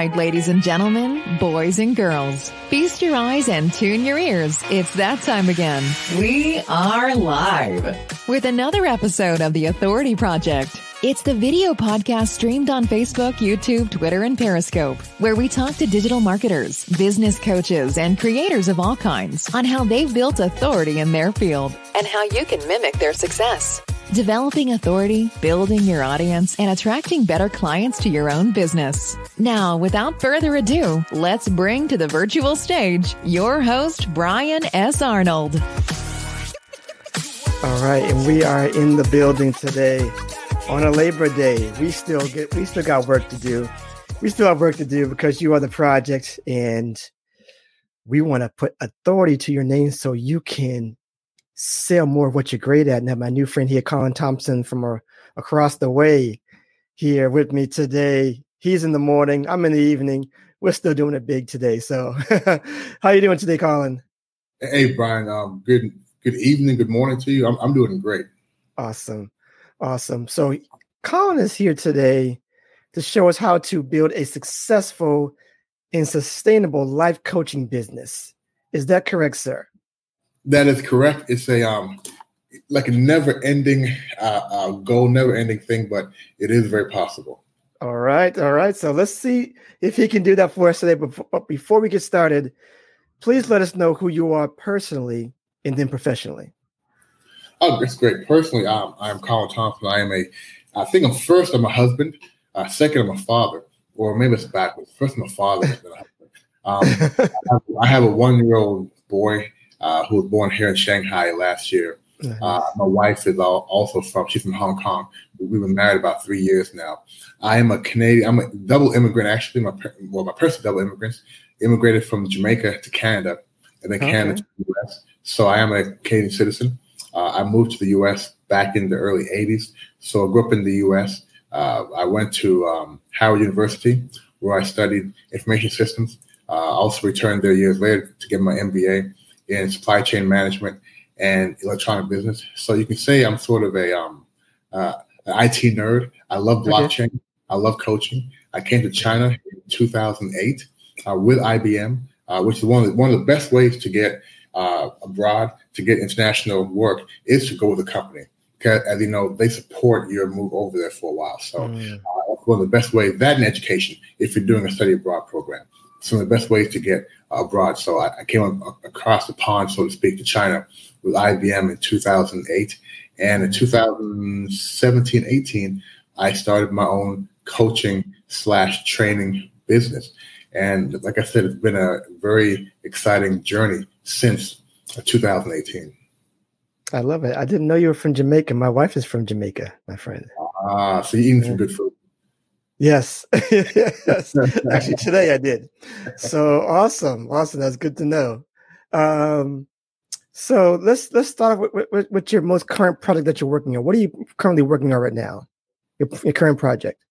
right, ladies and gentlemen, boys and girls, feast your eyes and tune your ears. It's that time again. We are live with another episode of The Authority Project. It's the video podcast streamed on Facebook, YouTube, Twitter, and Periscope, where we talk to digital marketers, business coaches, and creators of all kinds on how they've built authority in their field and how you can mimic their success. Developing authority, building your audience, and attracting better clients to your own business. Now, without further ado, let's bring to the virtual stage your host, Brian S. Arnold. All right, and we are in the building today on a Labor Day. We still get we still got work to do. We still have work to do because you are the project and we want to put authority to your name so you can sell more of what you're great at. And have my new friend here, Colin Thompson from uh, across the way here with me today. He's in the morning. I'm in the evening. We're still doing it big today. So how you doing today, Colin? Hey, Brian. Um, good good evening, good morning to you. I'm, I'm doing great. Awesome. Awesome. So Colin is here today to show us how to build a successful and sustainable life coaching business. Is that correct, sir? That is correct. It's a um like a never ending uh, uh goal, never ending thing, but it is very possible. All right, all right. So let's see if he can do that for us today. But before we get started, please let us know who you are personally and then professionally. Oh, that's great. Personally, um, I'm Colin Thompson. I am a, I think I'm first, I'm a husband. Uh, second, I'm a father, or maybe it's backwards. First, I'm a father. um, I, have, I have a one year old boy uh, who was born here in Shanghai last year. Uh, my wife is also from, she's from Hong Kong. We've been married about three years now. I am a Canadian, I'm a double immigrant, actually. My, well, my parents are double immigrants, immigrated from Jamaica to Canada and then okay. Canada to the US. So I am a Canadian citizen. Uh, I moved to the US back in the early 80s. So I grew up in the US. Uh, I went to um, Howard University where I studied information systems. Uh, also returned there years later to get my MBA in supply chain management and electronic business. So you can say I'm sort of a um, uh, an IT nerd. I love blockchain. Okay. I love coaching. I came to China in 2008 uh, with IBM, uh, which is one of the, one of the best ways to get uh, abroad to get international work is to go with a company. Because as you know, they support your move over there for a while. So mm. Uh, one of the best ways that in education, if you're doing a study abroad program, some of the best ways to get abroad. So I, I came across the pond, so to speak, to China with IBM in 2008. And in 2017, 18, I started my own coaching slash training business. And like I said, it's been a very exciting journey since 2018. I love it. I didn't know you were from Jamaica. My wife is from Jamaica, my friend. Ah, uh, so you're eating some good food. Yes. yes. Actually, today I did. So awesome. Awesome. That's good to know. Um, so let's let's start with, with, with, your most current project that you're working on. What are you currently working on right now? Your, your current project.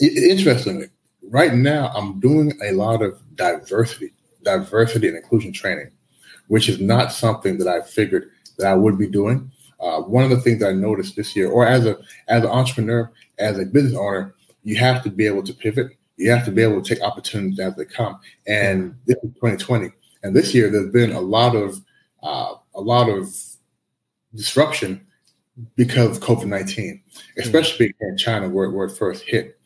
Interestingly, right now I'm doing a lot of diversity, diversity and inclusion training, which is not something that I figured that I would be doing. Uh, one of the things I noticed this year, or as a as an entrepreneur, as a business owner, you have to be able to pivot. You have to be able to take opportunities as they come. And this is 2020, and this year there's been a lot of uh, a lot of disruption because of COVID 19, especially mm-hmm. in China where, where it first hit.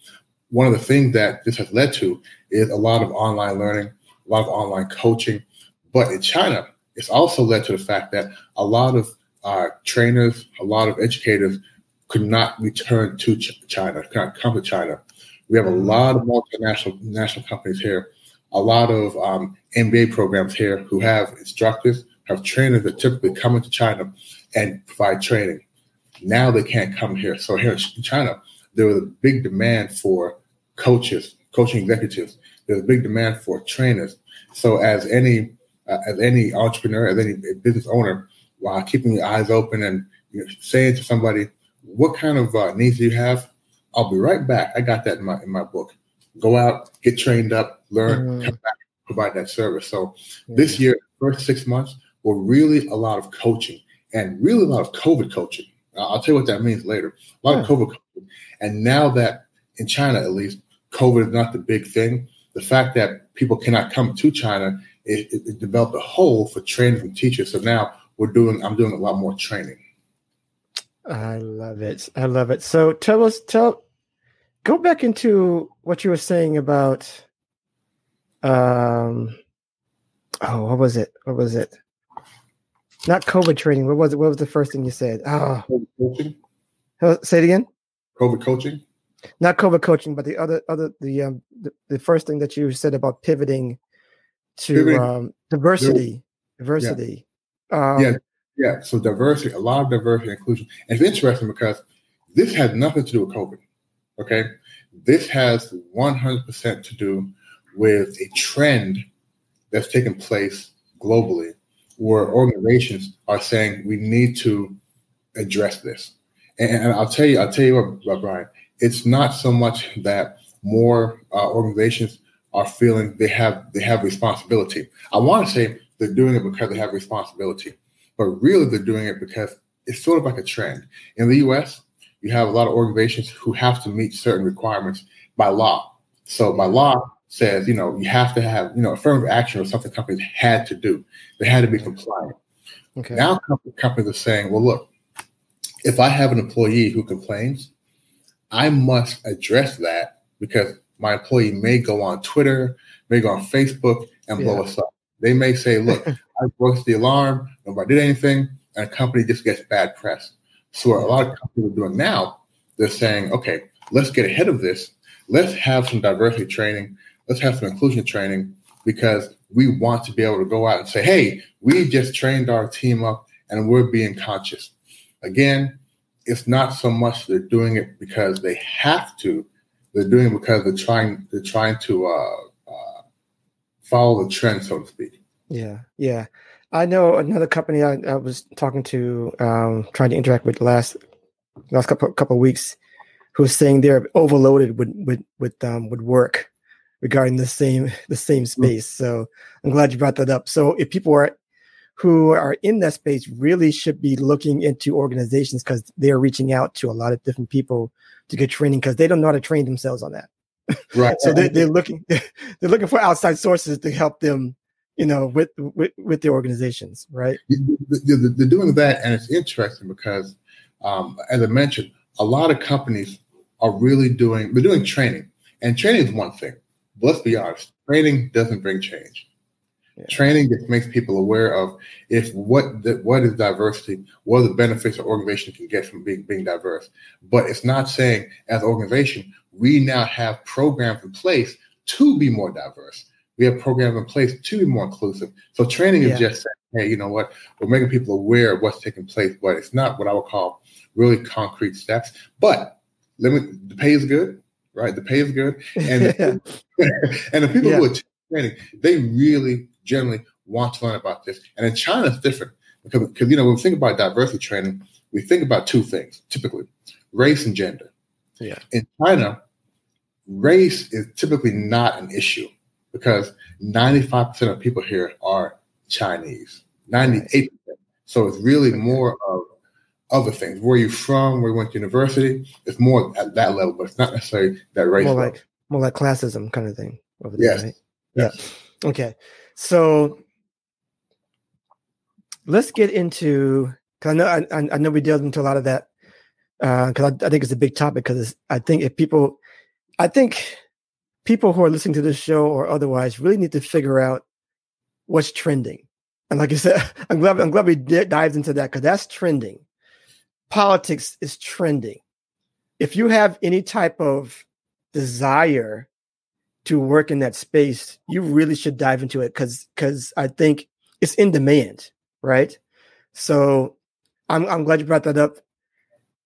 One of the things that this has led to is a lot of online learning, a lot of online coaching. But in China, it's also led to the fact that a lot of uh, trainers, a lot of educators could not return to China, could not come to China. We have a mm-hmm. lot of multinational national companies here, a lot of um, MBA programs here who have instructors, have trainers that typically come into China and provide training. Now they can't come here. So here in China, there was a big demand for coaches, coaching executives. There's a big demand for trainers. So as any uh, as any entrepreneur, as any business owner, while keeping your eyes open and you know, saying to somebody, what kind of uh, needs do you have? I'll be right back. I got that in my in my book. Go out, get trained up, learn, mm-hmm. come back, provide that service. So this year, first six months were really a lot of coaching and really a lot of COVID coaching. I'll tell you what that means later. A lot yeah. of COVID coaching. And now that in China, at least, COVID is not the big thing, the fact that people cannot come to China, it, it, it developed a hole for training from teachers. So now we're doing, I'm doing a lot more training. I love it. I love it. So tell us, tell, go back into what you were saying about, um, oh, what was it? What was it? Not COVID training. What was it? What was the first thing you said? Oh, coaching. Say it again. COVID coaching. Not COVID coaching, but the other other the um the, the first thing that you said about pivoting to pivoting. Um, diversity. Diversity. Yeah. Um, yeah. Yeah. So diversity, a lot of diversity and inclusion. And it's interesting because this has nothing to do with COVID. Okay. This has 100% to do with a trend that's taken place globally where organizations are saying we need to address this. And, and I'll tell you, I'll tell you what, Brian, it's not so much that more uh, organizations are feeling they have they have responsibility. I want to say they're doing it because they have responsibility, but really they're doing it because it's sort of like a trend. In the U.S., you have a lot of organizations who have to meet certain requirements by law. So by law, says, you know, you have to have, you know, affirmative action or something companies had to do. They had to be compliant. Okay. Now companies are saying, well, look, if I have an employee who complains, I must address that because my employee may go on Twitter, may go on Facebook and blow us up. They may say, look, I broke the alarm, nobody did anything, and a company just gets bad press. So what a lot of companies are doing now, they're saying, okay, let's get ahead of this. Let's have some diversity training let's have some inclusion training because we want to be able to go out and say, hey, we just trained our team up and we're being conscious. Again, it's not so much they're doing it because they have to. They're doing it because they're trying. They're trying to uh, uh, follow the trend, so to speak. Yeah, yeah. I know another company I, I was talking to, um, trying to interact with last last couple couple of weeks, who was saying they're overloaded with with with um, with work regarding the same the same mm. space. So I'm glad you brought that up. So if people are who are in that space really should be looking into organizations because they're reaching out to a lot of different people to get training because they don't know how to train themselves on that. Right. so they're, they're looking they're looking for outside sources to help them, you know, with with, with their organizations, right? They're doing that, and it's interesting because, um, as I mentioned, a lot of companies are really doing they're doing training, and training is one thing But let's be honest, training doesn't bring change. Yeah. Training just makes people aware of if what the, what is diversity, what are the benefits an organization can get from being being diverse. But it's not saying as an organization we now have programs in place to be more diverse. We have programs in place to be more inclusive. So training yeah. is just saying, hey, you know what, we're making people aware of what's taking place, but it's not what I would call really concrete steps. But let me the pay is good right? The pay is good, and and the people yeah. who are training, they really generally want to learn about this. And in China, it's different because, because you know when we think about diversity training, we think about two things typically: race and gender. Yeah. In China, race is typically not an issue because 95% of people here are Chinese. 98%. So it's really more of other things. Where you from? Where you went to university? It's more at that level, but it's not necessarily that race. More like more like classism kind of thing. Over there, yes. Right? yes. Yeah. Okay. So let's get into. Cause I know I, I know we delved into a lot of that because uh, I, I, think it's a big topic. Because I think if people, I think people who are listening to this show or otherwise really need to figure out what's trending. And like I said, I'm glad I'm glad we dived into that because that's trending politics is trending. If you have any type of desire to work in that space, you really should dive into it because because I think it's in demand, right? So I'm I'm glad you brought that up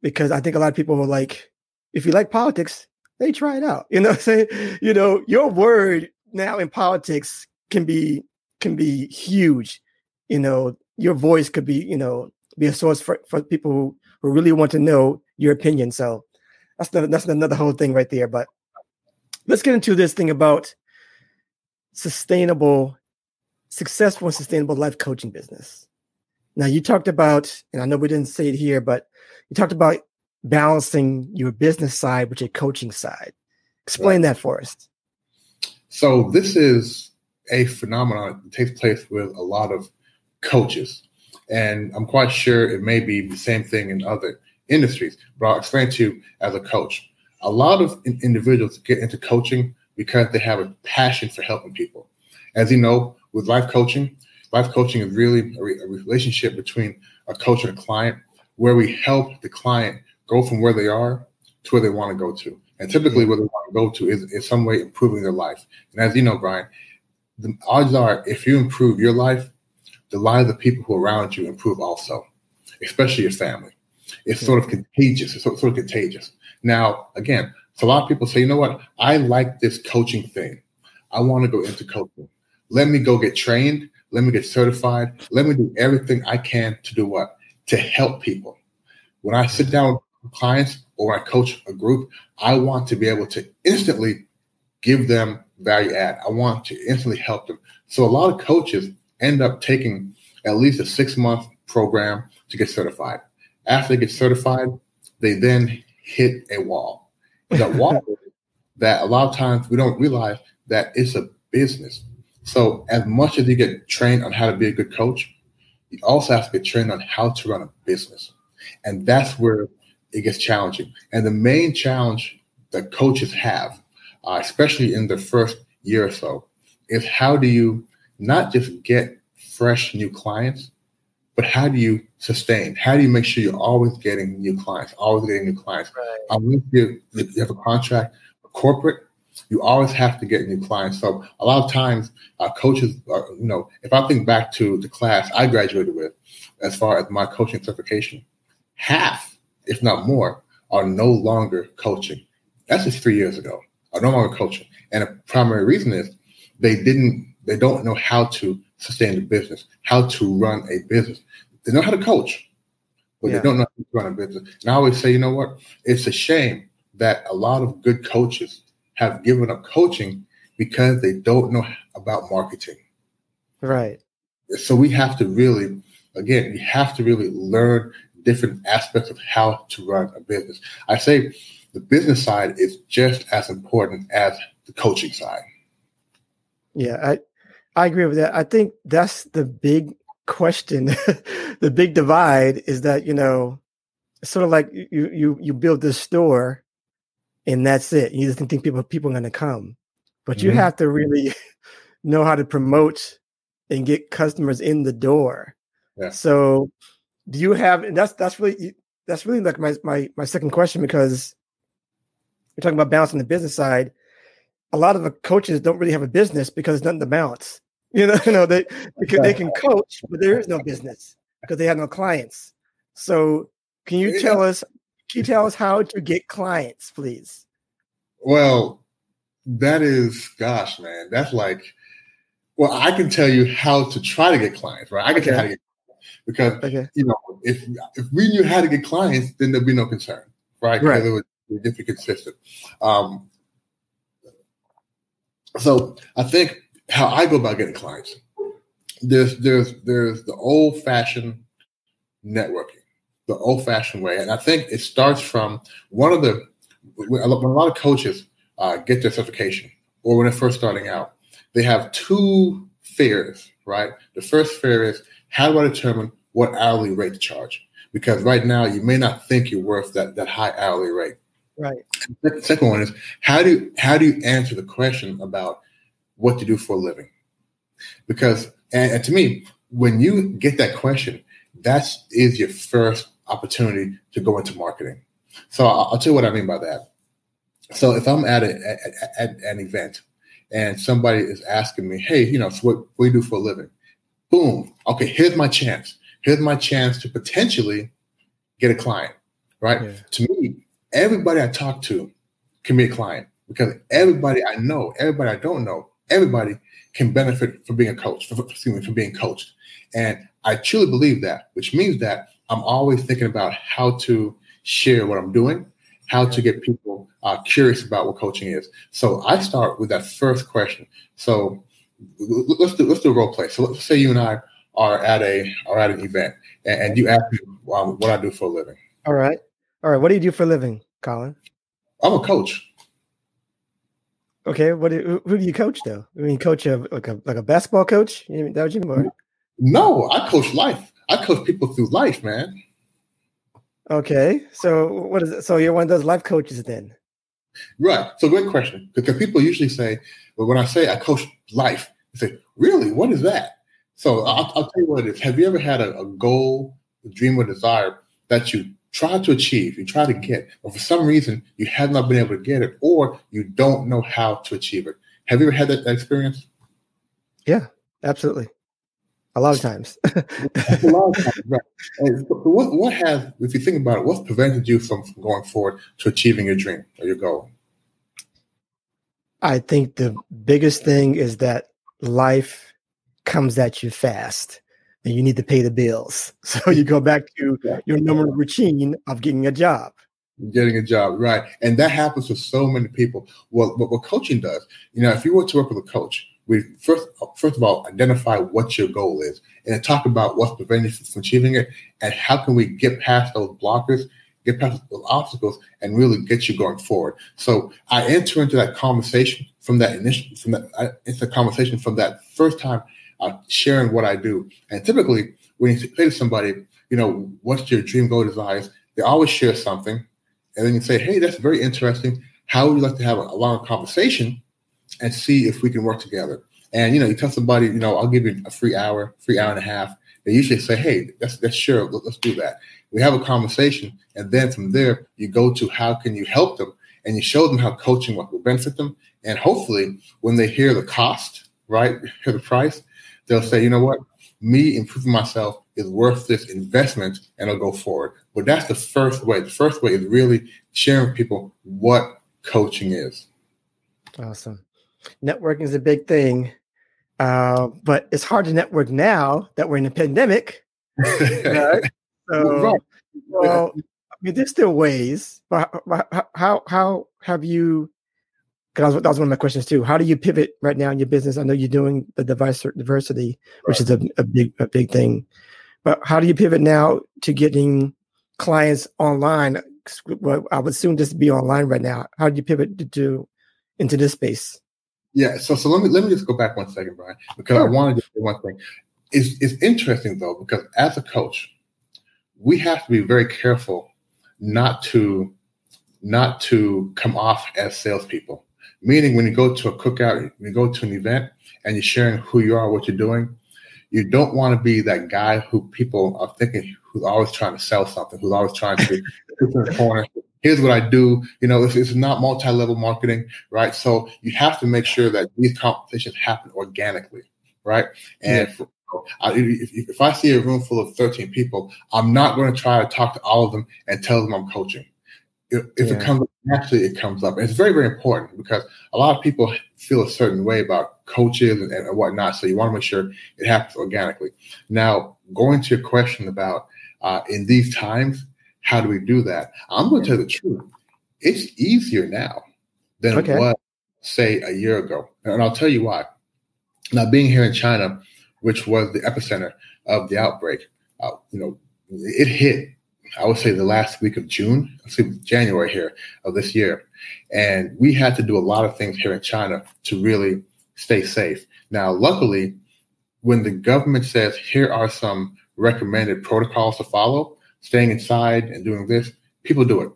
because I think a lot of people were like, if you like politics, they try it out. You know, saying you know your word now in politics can be can be huge. You know, your voice could be you know be a source for for people who who really want to know your opinion. So that's the, that's another whole thing right there. But let's get into this thing about sustainable, successful and sustainable life coaching business. Now you talked about, and I know we didn't say it here, but you talked about balancing your business side with your coaching side. Explain right. that for us. So this is a phenomenon that takes place with a lot of coaches. And I'm quite sure it may be the same thing in other industries, but I'll explain to you as a coach. A lot of individuals get into coaching because they have a passion for helping people. As you know, with life coaching, life coaching is really a, re- a relationship between a coach and a client where we help the client go from where they are to where they want to go to. And typically, where they want to go to is in some way improving their life. And as you know, Brian, the odds are if you improve your life, the lives of the people who are around you improve also, especially your family. It's sort of contagious. It's sort of contagious. Now, again, so a lot of people say, you know what? I like this coaching thing. I want to go into coaching. Let me go get trained. Let me get certified. Let me do everything I can to do what? To help people. When I sit down clients or I coach a group, I want to be able to instantly give them value add. I want to instantly help them. So a lot of coaches end up taking at least a six month program to get certified. After they get certified, they then hit a wall. That wall that a lot of times we don't realize that it's a business. So as much as you get trained on how to be a good coach, you also have to get trained on how to run a business. And that's where it gets challenging. And the main challenge that coaches have, uh, especially in the first year or so, is how do you not just get fresh new clients, but how do you sustain? How do you make sure you're always getting new clients, always getting new clients? Right. Um, you, you have a contract, a corporate, you always have to get new clients. So a lot of times, uh, coaches, are, you know, if I think back to the class I graduated with, as far as my coaching certification, half, if not more, are no longer coaching. That's just three years ago. Are no longer coaching, and the primary reason is they didn't, they don't know how to sustain the business, how to run a business. They know how to coach, but yeah. they don't know how to run a business. And I always say, you know what? It's a shame that a lot of good coaches have given up coaching because they don't know about marketing. Right. So we have to really, again, we have to really learn different aspects of how to run a business. I say the business side is just as important as the coaching side. Yeah, I I agree with that. I think that's the big question. the big divide is that, you know, sort of like you you you build this store and that's it. You just think people people are going to come, but mm-hmm. you have to really know how to promote and get customers in the door. Yeah. So, do you have? And that's that's really that's really like my my my second question because we're talking about balancing the business side. A lot of the coaches don't really have a business because there's nothing to balance. You know, you know they because they can coach, but there is no business because they have no clients. So, can you tell us can you tell us how to get clients, please? Well, that is, gosh, man, that's like, well, I can tell you how to try to get clients, right? I can okay. tell you how to get clients because okay. you know if if we knew how to get clients, then there'd be no concern, right? Right. It would be consistent. Um, so I think how I go about getting clients, there's there's there's the old fashioned networking the old fashioned way. And I think it starts from one of the, when a lot of coaches uh, get their certification or when they're first starting out, they have two fears, right? The first fear is how do I determine what hourly rate to charge? Because right now you may not think you're worth that, that high hourly rate. Right. The second one is how do how do you answer the question about what to do for a living? Because and, and to me, when you get that question, that is your first opportunity to go into marketing. So I'll, I'll tell you what I mean by that. So if I'm at, a, at, at an event and somebody is asking me, hey, you know, so what, what do you do for a living? Boom. Okay, here's my chance. Here's my chance to potentially get a client, right? Yeah. To me, everybody I talk to can be a client because everybody I know, everybody I don't know, everybody can benefit from being a coach, from, excuse me, from being coached. And I truly believe that, which means that I'm always thinking about how to share what I'm doing, how to get people uh, curious about what coaching is. So I start with that first question. So let's do let's do a role play. So let's say you and I are at a are at an event, and, and you ask me um, what I do for a living. All right, all right. What do you do for a living, Colin? I'm a coach. Okay, what do, who do you coach though? I mean, coach a like a like a basketball coach? You that what you mean? No, I coach life. I coach people through life, man. Okay, so what is it? So you're one of those life coaches then? Right. So great question because people usually say, "Well, when I say I coach life, they say, really? What is that?" So I'll, I'll tell you what it is. Have you ever had a, a goal, a dream, or desire that you try to achieve, you try to get, but for some reason you have not been able to get it, or you don't know how to achieve it? Have you ever had that, that experience? Yeah, absolutely. A lot of times. a lot of times, right. What, what has, if you think about it, what's prevented you from, from going forward to achieving your dream or your goal? I think the biggest thing is that life comes at you fast and you need to pay the bills. So you go back to your normal routine of getting a job. Getting a job, right. And that happens to so many people. Well, what, what coaching does, you know, if you were to work with a coach, we first first of all identify what your goal is and talk about what's preventing you from achieving it and how can we get past those blockers get past those obstacles and really get you going forward. So i enter into that conversation from that initial from that it's a conversation from that first time uh, sharing what i do. And typically when you say to somebody you know what's your dream goal desires? they always share something and then you say hey that's very interesting. How would you like to have a, a long conversation and see if we can work together. And you know, you tell somebody, you know, I'll give you a free hour, free hour and a half. They usually say, "Hey, that's that's sure, let's do that." We have a conversation, and then from there, you go to how can you help them, and you show them how coaching will benefit them. And hopefully, when they hear the cost, right, hear the price, they'll say, "You know what? Me improving myself is worth this investment," and I'll go forward. But that's the first way. The first way is really sharing with people what coaching is. Awesome networking is a big thing. Uh, but it's hard to network now that we're in a pandemic. right? So, right. well, I mean, there's still ways. But how how have you? Because that was one of my questions too. How do you pivot right now in your business? I know you're doing the device diversity, which right. is a, a big a big thing. But how do you pivot now to getting clients online? Well, I would assume this be online right now. How do you pivot to, to into this space? Yeah, so so let me let me just go back one second, Brian, because sure. I wanted to say one thing. It's it's interesting though, because as a coach, we have to be very careful not to not to come off as salespeople. Meaning, when you go to a cookout, when you go to an event, and you're sharing who you are, what you're doing, you don't want to be that guy who people are thinking who's always trying to sell something, who's always trying to put in the corner, here's what I do. You know, it's, it's not multi-level marketing, right? So you have to make sure that these conversations happen organically, right? And yeah. I, if, if, I see a room full of 13 people, I'm not going to try to talk to all of them and tell them I'm coaching. If, if yeah. it comes up naturally, it comes up. And it's very, very important because a lot of people feel a certain way about coaches and, and whatnot. So you want to make sure it happens organically. Now, going to your question about uh, in these times, how do we do that? I'm going to tell you the truth. It's easier now than okay. it was, say, a year ago. And I'll tell you why. Now, being here in China, which was the epicenter of the outbreak, uh, you know, it hit, I would say, the last week of June, let's see, January here of this year. And we had to do a lot of things here in China to really stay safe. Now, luckily, when the government says, here are some recommended protocols to follow, staying inside and doing this, people do it.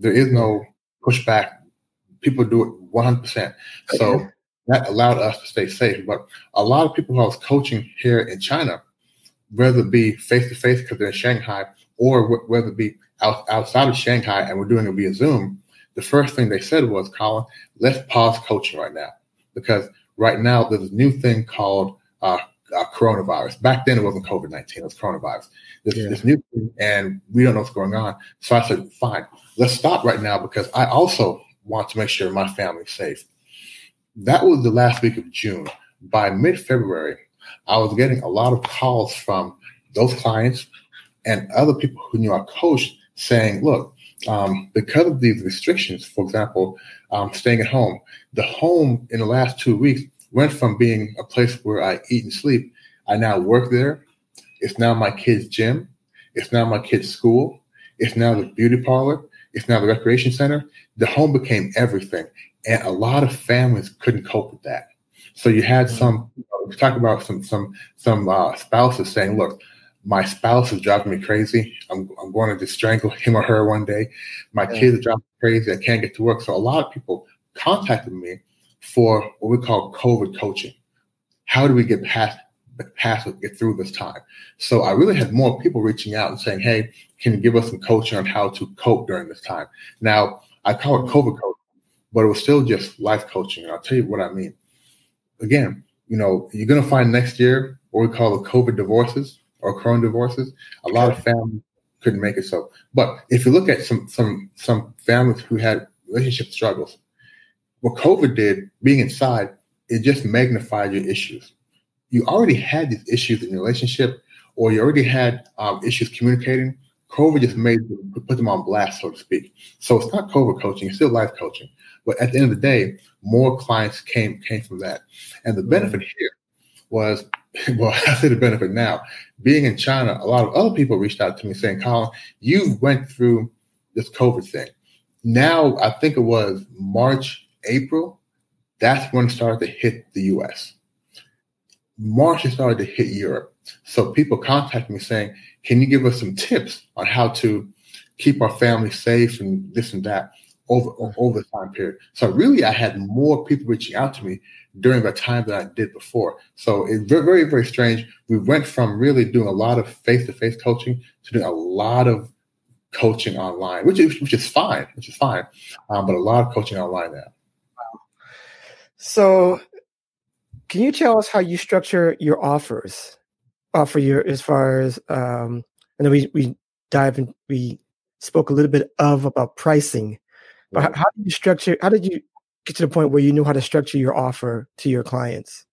There is no pushback. People do it 100%. So that allowed us to stay safe. But a lot of people who I was coaching here in China, whether it be face to face because they're in Shanghai or whether it be out, outside of Shanghai and we're doing it via Zoom, the first thing they said was, Colin, let's pause coaching right now. Because right now there's a new thing called uh, uh, coronavirus. Back then, it wasn't COVID 19, it was coronavirus. This, yeah. this new thing, and we don't know what's going on. So I said, fine, let's stop right now because I also want to make sure my family's safe. That was the last week of June. By mid February, I was getting a lot of calls from those clients and other people who knew our coach saying, look, um, because of these restrictions, for example, um, staying at home, the home in the last two weeks went from being a place where I eat and sleep. I now work there. It's now my kids' gym. It's now my kids' school. It's now the beauty parlor. It's now the recreation center. The home became everything. and a lot of families couldn't cope with that. So you had mm-hmm. some you know, talk about some some some uh, spouses saying, "Look, my spouse is driving me crazy. I'm, I'm going to just strangle him or her one day. My yeah. kids are driving me crazy. I can't get to work." So a lot of people contacted me for what we call COVID coaching. How do we get past the past get through this time? So I really had more people reaching out and saying, "Hey, can you give us some coaching on how to cope during this time?" Now I call it. COVID coaching but it was still just life coaching. And I'll tell you what I mean. Again, you know, you're going to find next year what we call the COVID divorces or Corona divorces. A lot of families couldn't make it so. But if you look at some some some families who had relationship struggles, what COVID did, being inside, it just magnified your issues. You already had these issues in your relationship, or you already had um, issues communicating. COVID just made them, put them on blast, so to speak. So it's not COVID coaching; it's still life coaching. But at the end of the day, more clients came came from that. And the benefit mm-hmm. here was, well, I say the benefit now. Being in China, a lot of other people reached out to me saying, Colin, you went through this COVID thing. Now, I think it was March, April, that's when it started to hit the US. March, it started to hit Europe. So people contacted me saying, can you give us some tips on how to keep our family safe and this and that? over over the time period. So really, I had more people reaching out to me during the time that I did before. So it's very, very, strange. We went from really doing a lot of face to face coaching to doing a lot of coaching online, which is which is fine, which is fine, um, but a lot of coaching online now. So, can you tell us how you structure your offers? Offer your as far as um, and then we we dive in. We spoke a little bit of about pricing but how, how did you structure? How did you get to the point where you knew how to structure your offer to your clients?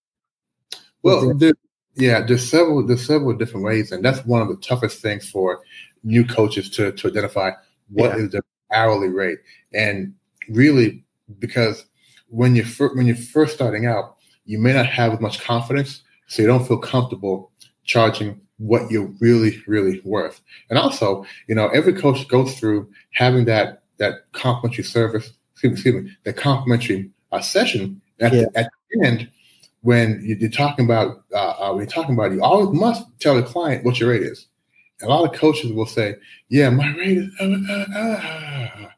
Well, there, yeah, there's several there's several different ways, and that's one of the toughest things for new coaches to to identify what yeah. is the hourly rate, and really because when you fir- when you're first starting out, you may not have as much confidence, so you don't feel comfortable charging what you're really really worth. And also, you know, every coach goes through having that that complimentary service, excuse me, excuse me that complimentary uh, session at, yeah. the, at the end when you're talking about uh, uh, when you're talking about you always must tell the client what your rate is. a lot of coaches will say, "Yeah, my rate is," uh, uh, uh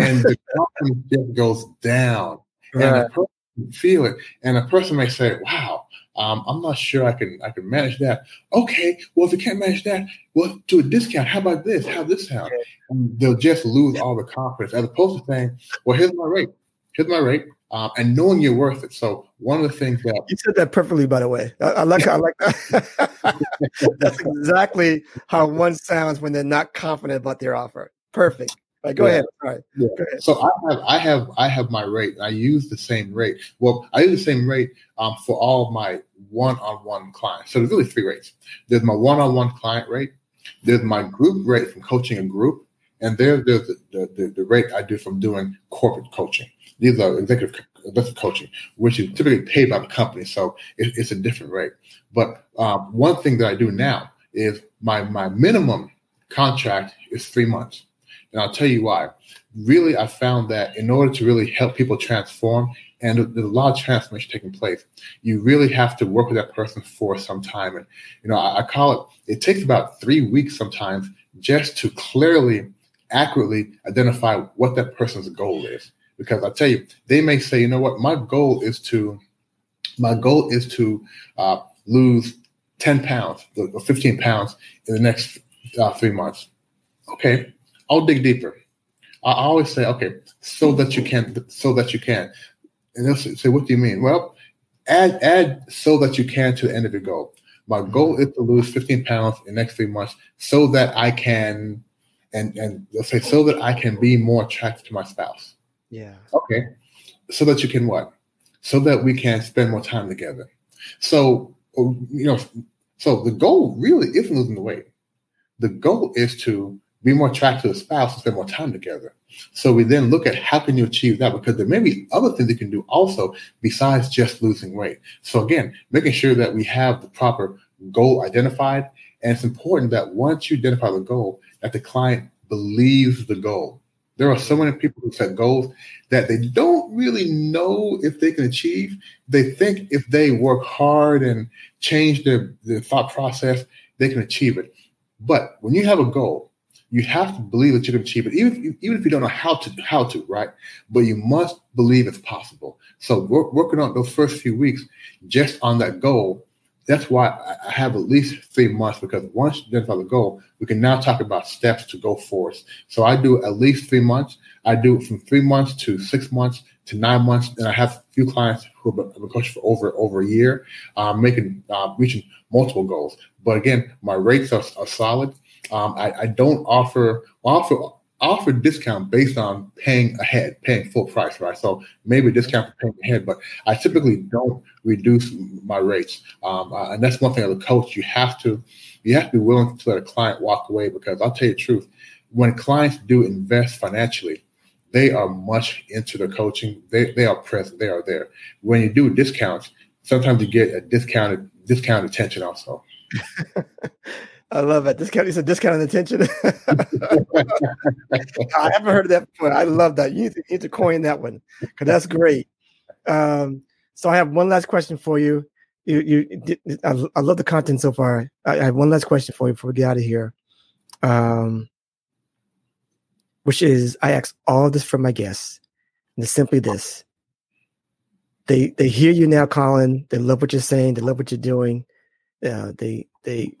and the confidence goes down, right. and the person feel it, and a person may say, "Wow." Um, I'm not sure I can I can manage that. Okay, well if you can't manage that, well do a discount. How about this? How this sound? And they'll just lose all the confidence as opposed to saying, "Well, here's my rate. Here's my rate." Um, and knowing you're worth it. So one of the things that you said that perfectly, by the way. I, I like I like that. That's exactly how one sounds when they're not confident about their offer. Perfect. Right, go, yeah. ahead. All right. Yeah. ahead. So I have I have I have my rate. I use the same rate. Well, I use the same rate um, for all of my one-on-one clients. So there's really three rates. There's my one-on-one client rate. There's my group rate from coaching a group, and there, there's the, the, the, the rate I do from doing corporate coaching. These are executive, executive coaching, which is typically paid by the company, so it, it's a different rate. But um, one thing that I do now is my my minimum contract is three months. And I'll tell you why. Really, I found that in order to really help people transform, and there's a lot of transformation taking place, you really have to work with that person for some time. And, you know, I, I call it, it takes about three weeks sometimes just to clearly, accurately identify what that person's goal is. Because I tell you, they may say, you know what, my goal is to, my goal is to uh, lose 10 pounds or 15 pounds in the next uh, three months. Okay, I'll dig deeper. I always say, okay, so that you can, so that you can. And they'll say, what do you mean? Well, add add so that you can to the end of your goal. My mm-hmm. goal is to lose 15 pounds in the next three months so that I can, and and they'll say so that I can be more attractive to my spouse. Yeah. Okay. So that you can what? So that we can spend more time together. So you know, so the goal really isn't losing the weight. The goal is to be more attracted to the spouse and spend more time together. So we then look at how can you achieve that because there may be other things you can do also besides just losing weight. So again, making sure that we have the proper goal identified. And it's important that once you identify the goal, that the client believes the goal. There are so many people who set goals that they don't really know if they can achieve. They think if they work hard and change their, their thought process, they can achieve it. But when you have a goal, you have to believe that you can achieve it, even if, even if you don't know how to how to, right? But you must believe it's possible. So work, working on those first few weeks just on that goal that's why I have at least three months because once you identify the goal, we can now talk about steps to go forward. So I do at least three months. I do from three months to six months to nine months, and I have a few clients who have been coached for over over a year, uh, making uh, reaching multiple goals. But again, my rates are, are solid. Um, I, I, don't offer offer offer discount based on paying ahead, paying full price, right? So maybe a discount for paying ahead, but I typically don't reduce my rates. Um, uh, and that's one thing as a coach, you have to you have to be willing to let a client walk away because I'll tell you the truth, when clients do invest financially, they are much into the coaching. They they are present, they are there. When you do discounts, sometimes you get a discounted discounted attention also. I love it. Discount. It's a discount on attention. I haven't heard of that before. I love that. You need to, you need to coin that one because that's great. Um, so I have one last question for you. You, you, I, I love the content so far. I, I have one last question for you before we get out of here. Um, which is I ask all this from my guests, and it's simply this: they they hear you now, Colin. They love what you're saying. They love what you're doing. Uh, they they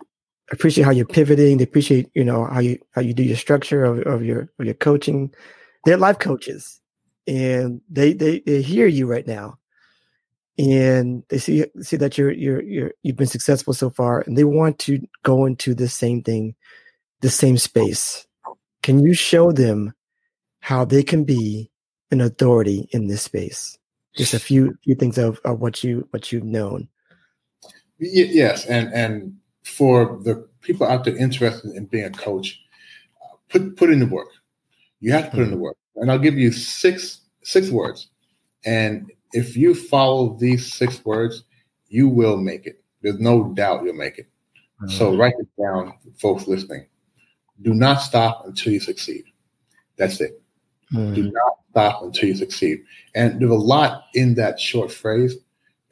appreciate how you're pivoting. They appreciate, you know, how you how you do your structure of, of your of your coaching. They're life coaches, and they they they hear you right now, and they see see that you're you're you're you've been successful so far, and they want to go into the same thing, the same space. Can you show them how they can be an authority in this space? Just a few few things of, of what you what you've known. Yes, and and for the people out there interested in being a coach, put put in the work. You have to put in the work, and I'll give you six six words. And if you follow these six words, you will make it. There's no doubt you'll make it. Mm-hmm. So write it down, folks listening. Do not stop until you succeed. That's it. Mm-hmm. Do not stop until you succeed. And there's a lot in that short phrase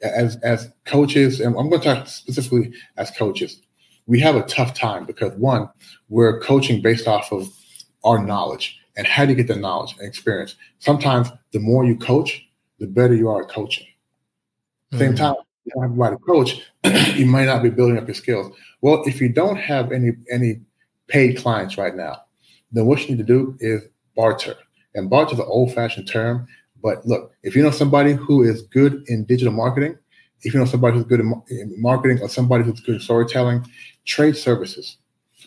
as as coaches, and I'm going to talk specifically as coaches, we have a tough time because one, we're coaching based off of our knowledge and how do you get the knowledge and experience. Sometimes the more you coach, the better you are at coaching. Mm-hmm. Same time, you don't have the right coach, you might not be building up your skills. Well, if you don't have any any paid clients right now, then what you need to do is barter. And barter is an old-fashioned term but look, if you know somebody who is good in digital marketing, if you know somebody who's good in, marketing or somebody who's good in storytelling, trade services.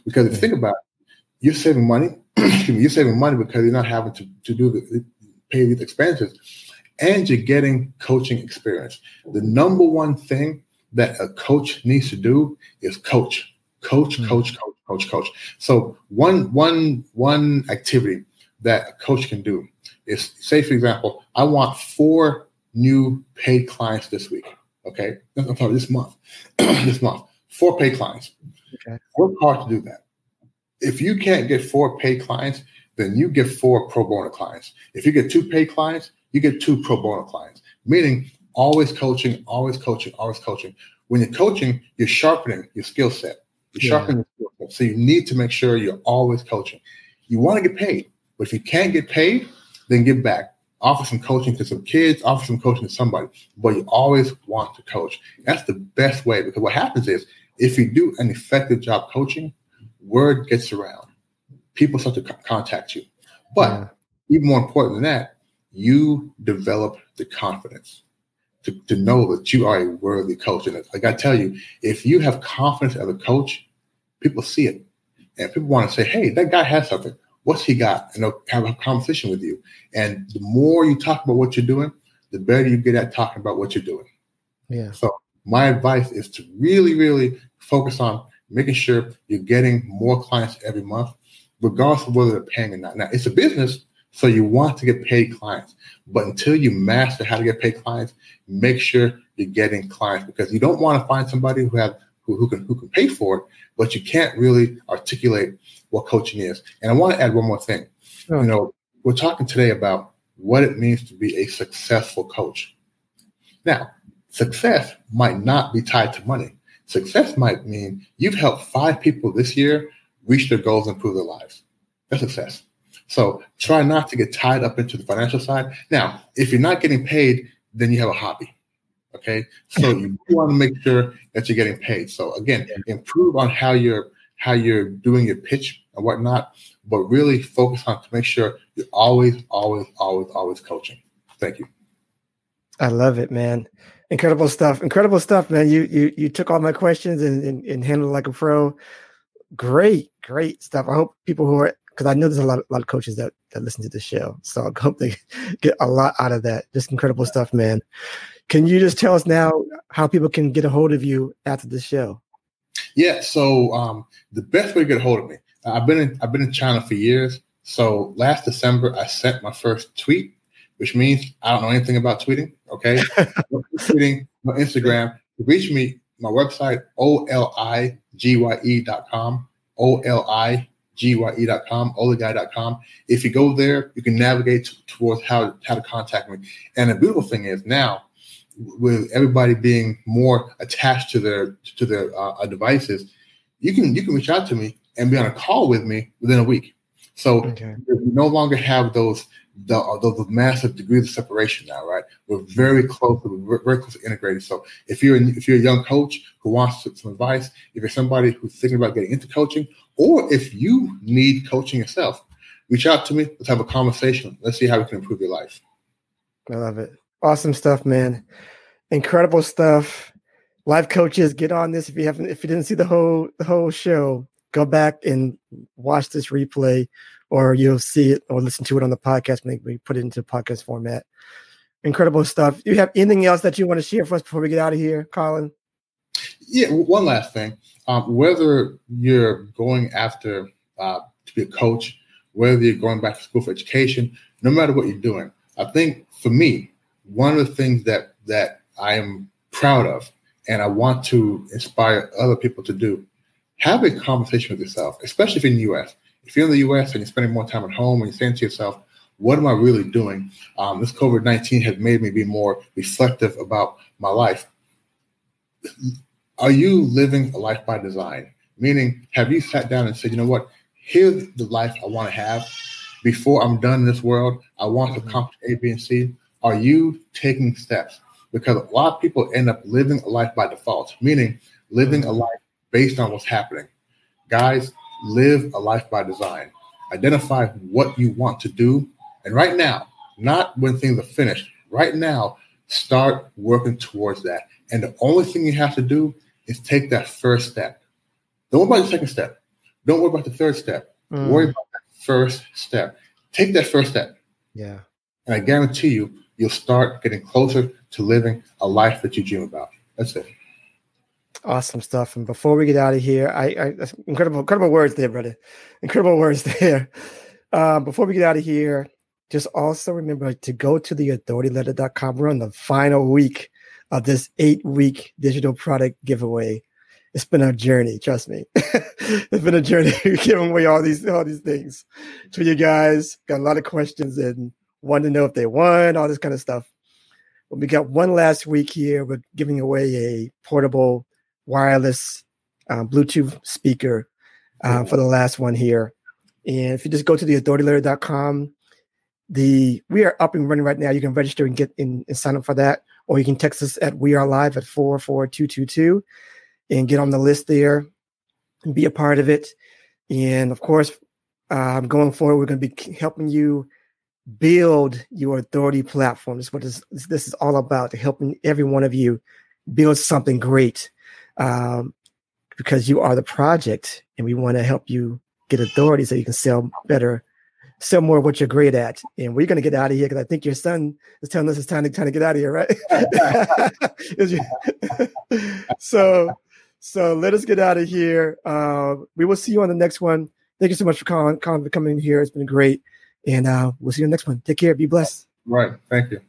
Because if you think about it, you're saving money. you're saving money because you're not having to, to do the pay these expenses, and you're getting coaching experience. The number one thing that a coach needs to do is coach, coach, mm-hmm. coach, coach, coach, coach. So one one one activity that a coach can do is say, for example, I want four new paid clients this week. Okay. I'm sorry, this month. this month. Four paid clients. Okay. Work hard to do that. If you can't get four paid clients, then you get four pro bono clients. If you get two paid clients, you get two pro bono clients. Meaning always coaching, always coaching, always coaching. When you're coaching, you're sharpening your skill set. You're yeah. sharpening your skill set. So you need to make sure you're always coaching. You want to get paid, but if you can't get paid, then give back. Offer some coaching to some kids, offer some coaching to somebody, but you always want to coach. That's the best way because what happens is if you do an effective job coaching, word gets around. People start to contact you. But yeah. even more important than that, you develop the confidence to, to know that you are a worthy coach. And like I tell you, if you have confidence as a coach, people see it. And people want to say, hey, that guy has something what's he got? And they'll have a conversation with you. And the more you talk about what you're doing, the better you get at talking about what you're doing. Yeah. So my advice is to really, really focus on making sure you're getting more clients every month, regardless of whether they're paying or not. Now it's a business, so you want to get paid clients. But until you master how to get paid clients, make sure you're getting clients because you don't want to find somebody who have who, who can who can pay for it, but you can't really articulate what coaching is. And I want to add one more thing. You know, we're talking today about what it means to be a successful coach. Now, success might not be tied to money. Success might mean you've helped five people this year reach their goals and improve their lives. That's success. So try not to get tied up into the financial side. Now, if you're not getting paid, then you have a hobby. Okay. So you want to make sure that you're getting paid. So again, improve on how you're how you're doing your pitch and whatnot, but really focus on to make sure you're always, always, always, always coaching. Thank you. I love it, man. Incredible stuff. Incredible stuff, man. You you you took all my questions and, and, and handled like a pro. Great, great stuff. I hope people who are because I know there's a lot, a lot of coaches that, that listen to the show. So I hope they get a lot out of that. Just incredible stuff, man. Can you just tell us now how people can get a hold of you after the show? Yeah. So um, the best way to get a hold of me, I've been in, I've been in China for years. So last December, I sent my first tweet, which means I don't know anything about tweeting. Okay, no tweeting, no Instagram. Reach me, my website oligye.com, oli gye.com, oligai.com. If you go there, you can navigate t- towards how, how to contact me. And the beautiful thing is now, with everybody being more attached to their to their uh, devices, you can you can reach out to me and be on a call with me within a week. So okay. we no longer have those the, uh, those massive degrees of separation now, right? We're very close, we're very close integrated. So if you're if you're a young coach who wants some advice, if you're somebody who's thinking about getting into coaching, or if you need coaching yourself, reach out to me. Let's have a conversation. Let's see how we can improve your life. I love it. Awesome stuff, man. Incredible stuff. Life coaches, get on this. If you haven't, if you didn't see the whole the whole show, go back and watch this replay, or you'll see it or listen to it on the podcast when we put it into podcast format. Incredible stuff. You have anything else that you want to share for us before we get out of here, Colin? Yeah, one last thing. Um, whether you're going after uh, to be a coach, whether you're going back to school for education, no matter what you're doing, I think for me, one of the things that that I am proud of and I want to inspire other people to do, have a conversation with yourself, especially if you're in the US. If you're in the US and you're spending more time at home and you're saying to yourself, what am I really doing? Um, this COVID 19 has made me be more reflective about my life are you living a life by design? Meaning, have you sat down and said, you know what, here's the life I want to have. Before I'm done in this world, I want to accomplish A, B, and C. Are you taking steps? Because a lot of people end up living a life by default, meaning living a life based on what's happening. Guys, live a life by design. Identify what you want to do. And right now, not when things are finished, right now, start working towards that. And the only thing you have to do is take that first step. Don't worry about the second step. Don't worry about the third step. Mm. Worry about that first step. Take that first step. Yeah. And I guarantee you, you'll start getting closer to living a life that you dream about. That's it. Awesome stuff. And before we get out of here, I, I incredible, incredible words there, brother. Incredible words there. Uh, before we get out of here, just also remember to go to the authorityletter.com. We're on the final week of this eight week digital product giveaway. It's been a journey, trust me. it's been a journey giving away all these all these things to you guys. Got a lot of questions and wanted to know if they won, all this kind of stuff. But we got one last week here. We're giving away a portable wireless uh, Bluetooth speaker uh, for the last one here. And if you just go to the authorityletter.com, the we are up and running right now. You can register and get in and sign up for that or you can text us at We Are Live at 44222 and get on the list there and be a part of it. And of course, um, going forward, we're going to be helping you build your authority platform. This is what this, this is all about, helping every one of you build something great um, because you are the project and we want to help you get authority so you can sell better sell more of what you're great at. And we're going to get out of here because I think your son is telling us it's time to time to get out of here, right? so, so let us get out of here. Uh, we will see you on the next one. Thank you so much for calling, calling for coming here. It's been great, and uh, we'll see you on the next one. Take care. Be blessed. Right. Thank you.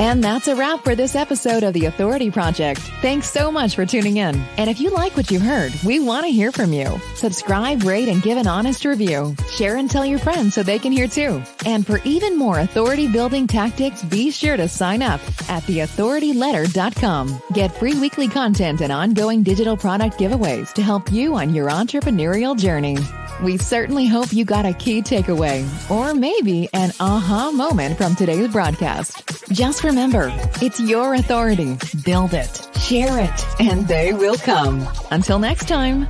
And that's a wrap for this episode of The Authority Project. Thanks so much for tuning in. And if you like what you heard, we want to hear from you. Subscribe, rate, and give an honest review. Share and tell your friends so they can hear too. And for even more authority building tactics, be sure to sign up at theauthorityletter.com. Get free weekly content and ongoing digital product giveaways to help you on your entrepreneurial journey. We certainly hope you got a key takeaway or maybe an aha moment from today's broadcast. Just remember, it's your authority. Build it, share it, and they will come. Until next time.